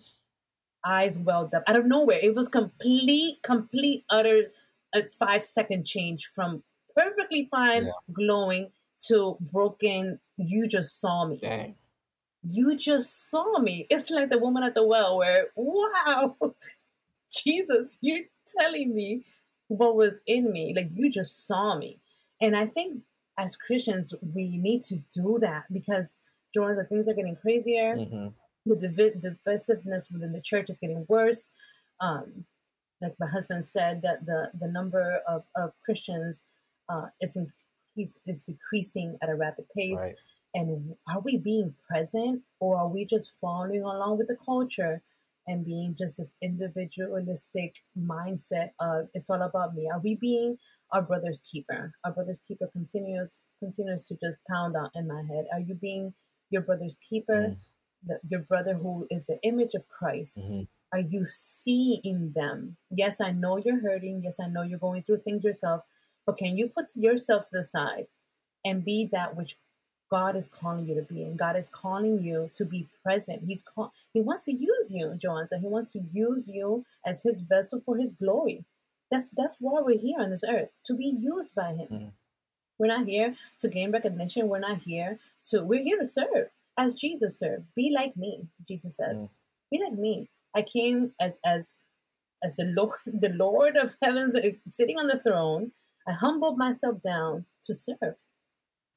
eyes welled up out of nowhere. It was complete, complete, utter a five second change from perfectly fine, yeah. glowing to broken. You just saw me. Dang. You just saw me. It's like the woman at the well, where wow, [laughs] Jesus, you're telling me what was in me. Like you just saw me, and I think as Christians we need to do that because Jordan, the things are getting crazier. Mm-hmm the div- divisiveness within the church is getting worse. Um, like my husband said, that the the number of, of Christians uh, is increase, is decreasing at a rapid pace. Right. And are we being present, or are we just following along with the culture and being just this individualistic mindset of it's all about me? Are we being our brother's keeper? Our brother's keeper continues continues to just pound out in my head. Are you being your brother's keeper? Mm. The, your brother who is the image of Christ. Mm-hmm. Are you seeing them? Yes, I know you're hurting. Yes, I know you're going through things yourself. But can you put yourself to the side and be that which God is calling you to be, and God is calling you to be present. He's call, He wants to use you, Joanza. He wants to use you as His vessel for His glory. That's that's why we're here on this earth to be used by Him. Mm. We're not here to gain recognition. We're not here to. We're here to serve as Jesus served. Be like me, Jesus says. Mm. Be like me. I came as as as the Lord, [laughs] the Lord of heavens, sitting on the throne. I humbled myself down to serve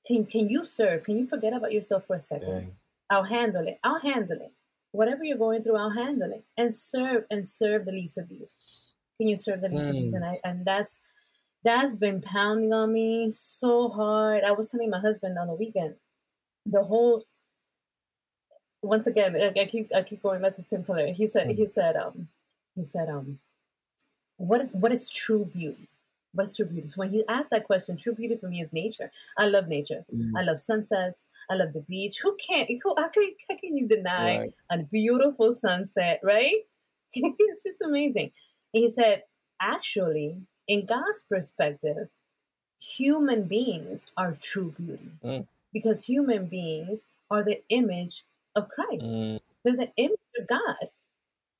can can you serve? Can you forget about yourself for a second? Dang. I'll handle it. I'll handle it. Whatever you're going through, I'll handle it. And serve and serve the least of these. Can you serve the least mm. of these? And I and that's that's been pounding on me so hard. I was telling my husband on the weekend, the whole once again, I, I keep I keep going back to Tim Keller. He said mm. he said um he said um what what is true beauty? What's true beauty? So when he asked that question, true beauty for me is nature. I love nature. Mm. I love sunsets. I love the beach. Who can't? Who how can, how can you deny right. a beautiful sunset? Right? [laughs] it's just amazing. he said, actually, in God's perspective, human beings are true beauty mm. because human beings are the image of Christ. Mm. They're the image of God.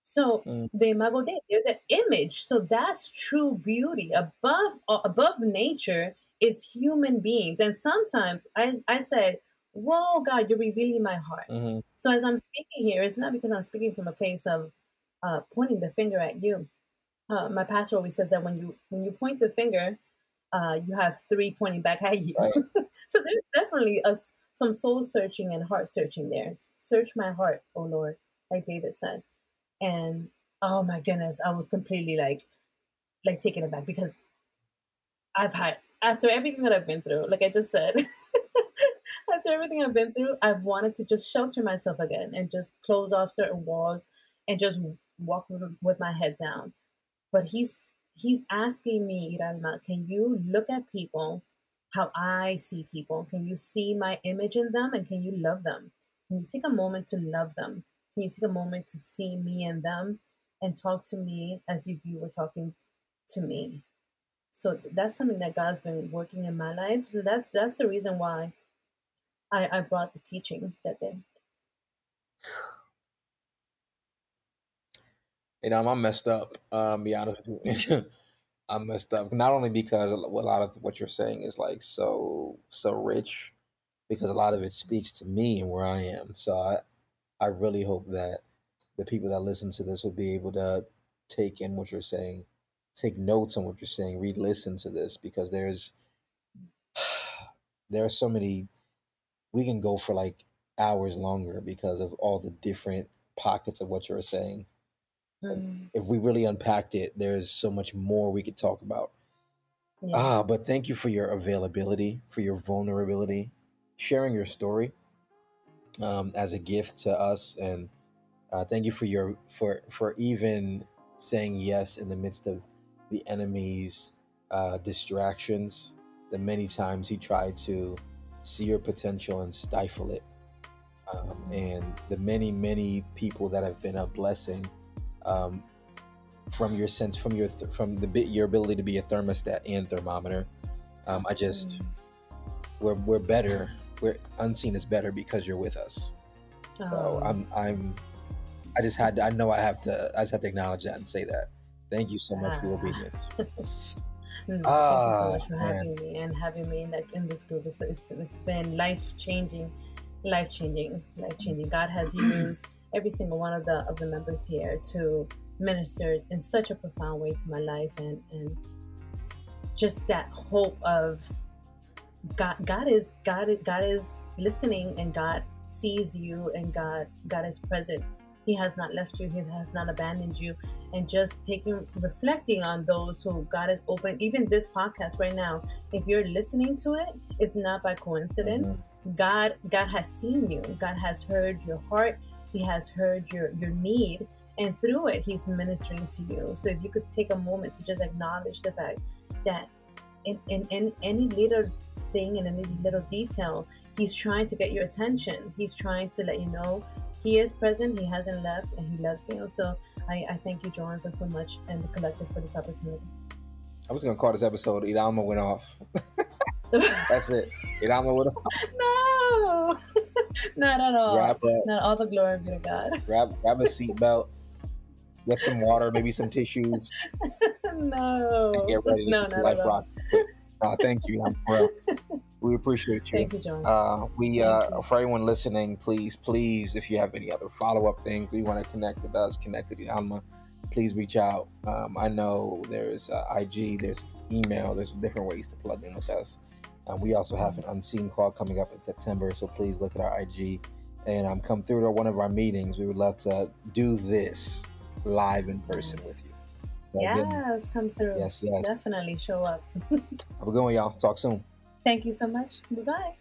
So mm. the imago Dei, they're the image. So that's true beauty. Above above nature is human beings. And sometimes I I say, "Whoa, God, you're revealing my heart." Mm-hmm. So as I'm speaking here, it's not because I'm speaking from a place of uh, pointing the finger at you. Uh, my pastor always says that when you when you point the finger, uh, you have three pointing back at you. Right. [laughs] so there's definitely a, some soul searching and heart searching there. Search my heart, oh Lord, like David said and oh my goodness, I was completely like like taken aback because I've had after everything that I've been through, like I just said, [laughs] after everything I've been through, I've wanted to just shelter myself again and just close off certain walls and just walk with, with my head down. But he's he's asking me, Iralma, can you look at people how I see people? Can you see my image in them and can you love them? Can you take a moment to love them? Can you take a moment to see me and them and talk to me as if you were talking to me? So that's something that God's been working in my life. So that's that's the reason why I, I brought the teaching that day. You know, I'm messed up. Um, be honest with you. [laughs] I'm messed up. Not only because a lot of what you're saying is like so so rich, because a lot of it speaks to me and where I am. So I, I really hope that the people that listen to this will be able to take in what you're saying, take notes on what you're saying, read, listen to this because there's [sighs] there are so many. We can go for like hours longer because of all the different pockets of what you're saying. Mm. If we really unpacked it, there's so much more we could talk about. Yeah. Ah, but thank you for your availability, for your vulnerability, sharing your story um, as a gift to us, and uh, thank you for your for for even saying yes in the midst of the enemy's uh, distractions. The many times he tried to see your potential and stifle it, um, and the many many people that have been a blessing um, from your sense from your th- from the bit your ability to be a thermostat and thermometer. Um, I just mm. we're we're better we're unseen is better because you're with us. Oh. So I'm I'm I just had to, I know I have to I just have to acknowledge that and say that. Thank you so much ah. for your obedience. [laughs] no, ah, thank you so much for man. having me and having me in that in this group. It's it's, it's been life changing, life changing, life changing. God has used every single one of the of the members here to minister in such a profound way to my life and and just that hope of God God is God is God is listening and God sees you and God God is present. He has not left you, He has not abandoned you. And just taking reflecting on those who God is opening, even this podcast right now, if you're listening to it, it's not by coincidence. Mm-hmm. God God has seen you. God has heard your heart. He has heard your your need and through it he's ministering to you. So if you could take a moment to just acknowledge the fact that in, in, in any little thing in any little detail he's trying to get your attention. He's trying to let you know he is present he hasn't left and he loves you. So i, I thank you joanza so much and the collective for this opportunity. I was going to call this episode Iralma went off. [laughs] That's it. Iralma went off. No [laughs] [laughs] not at all Wrap up. not all the glory be to god [laughs] grab, grab a seatbelt get some water, maybe some tissues. [laughs] no. get ready to no, life rock. Uh, thank you. We appreciate you. Thank you, John. Uh, we, uh, for everyone listening, please, please, if you have any other follow up things, we want to connect with us, connect with Iralma, please reach out. Um, I know there's uh, IG, there's email, there's different ways to plug in with us. Um, we also have an unseen call coming up in September, so please look at our IG and um, come through to one of our meetings. We would love to do this live in person yes. with you. yes, come through. Yes, yes. Definitely show up. [laughs] Have a good one, y'all. Talk soon. Thank you so much. Bye bye.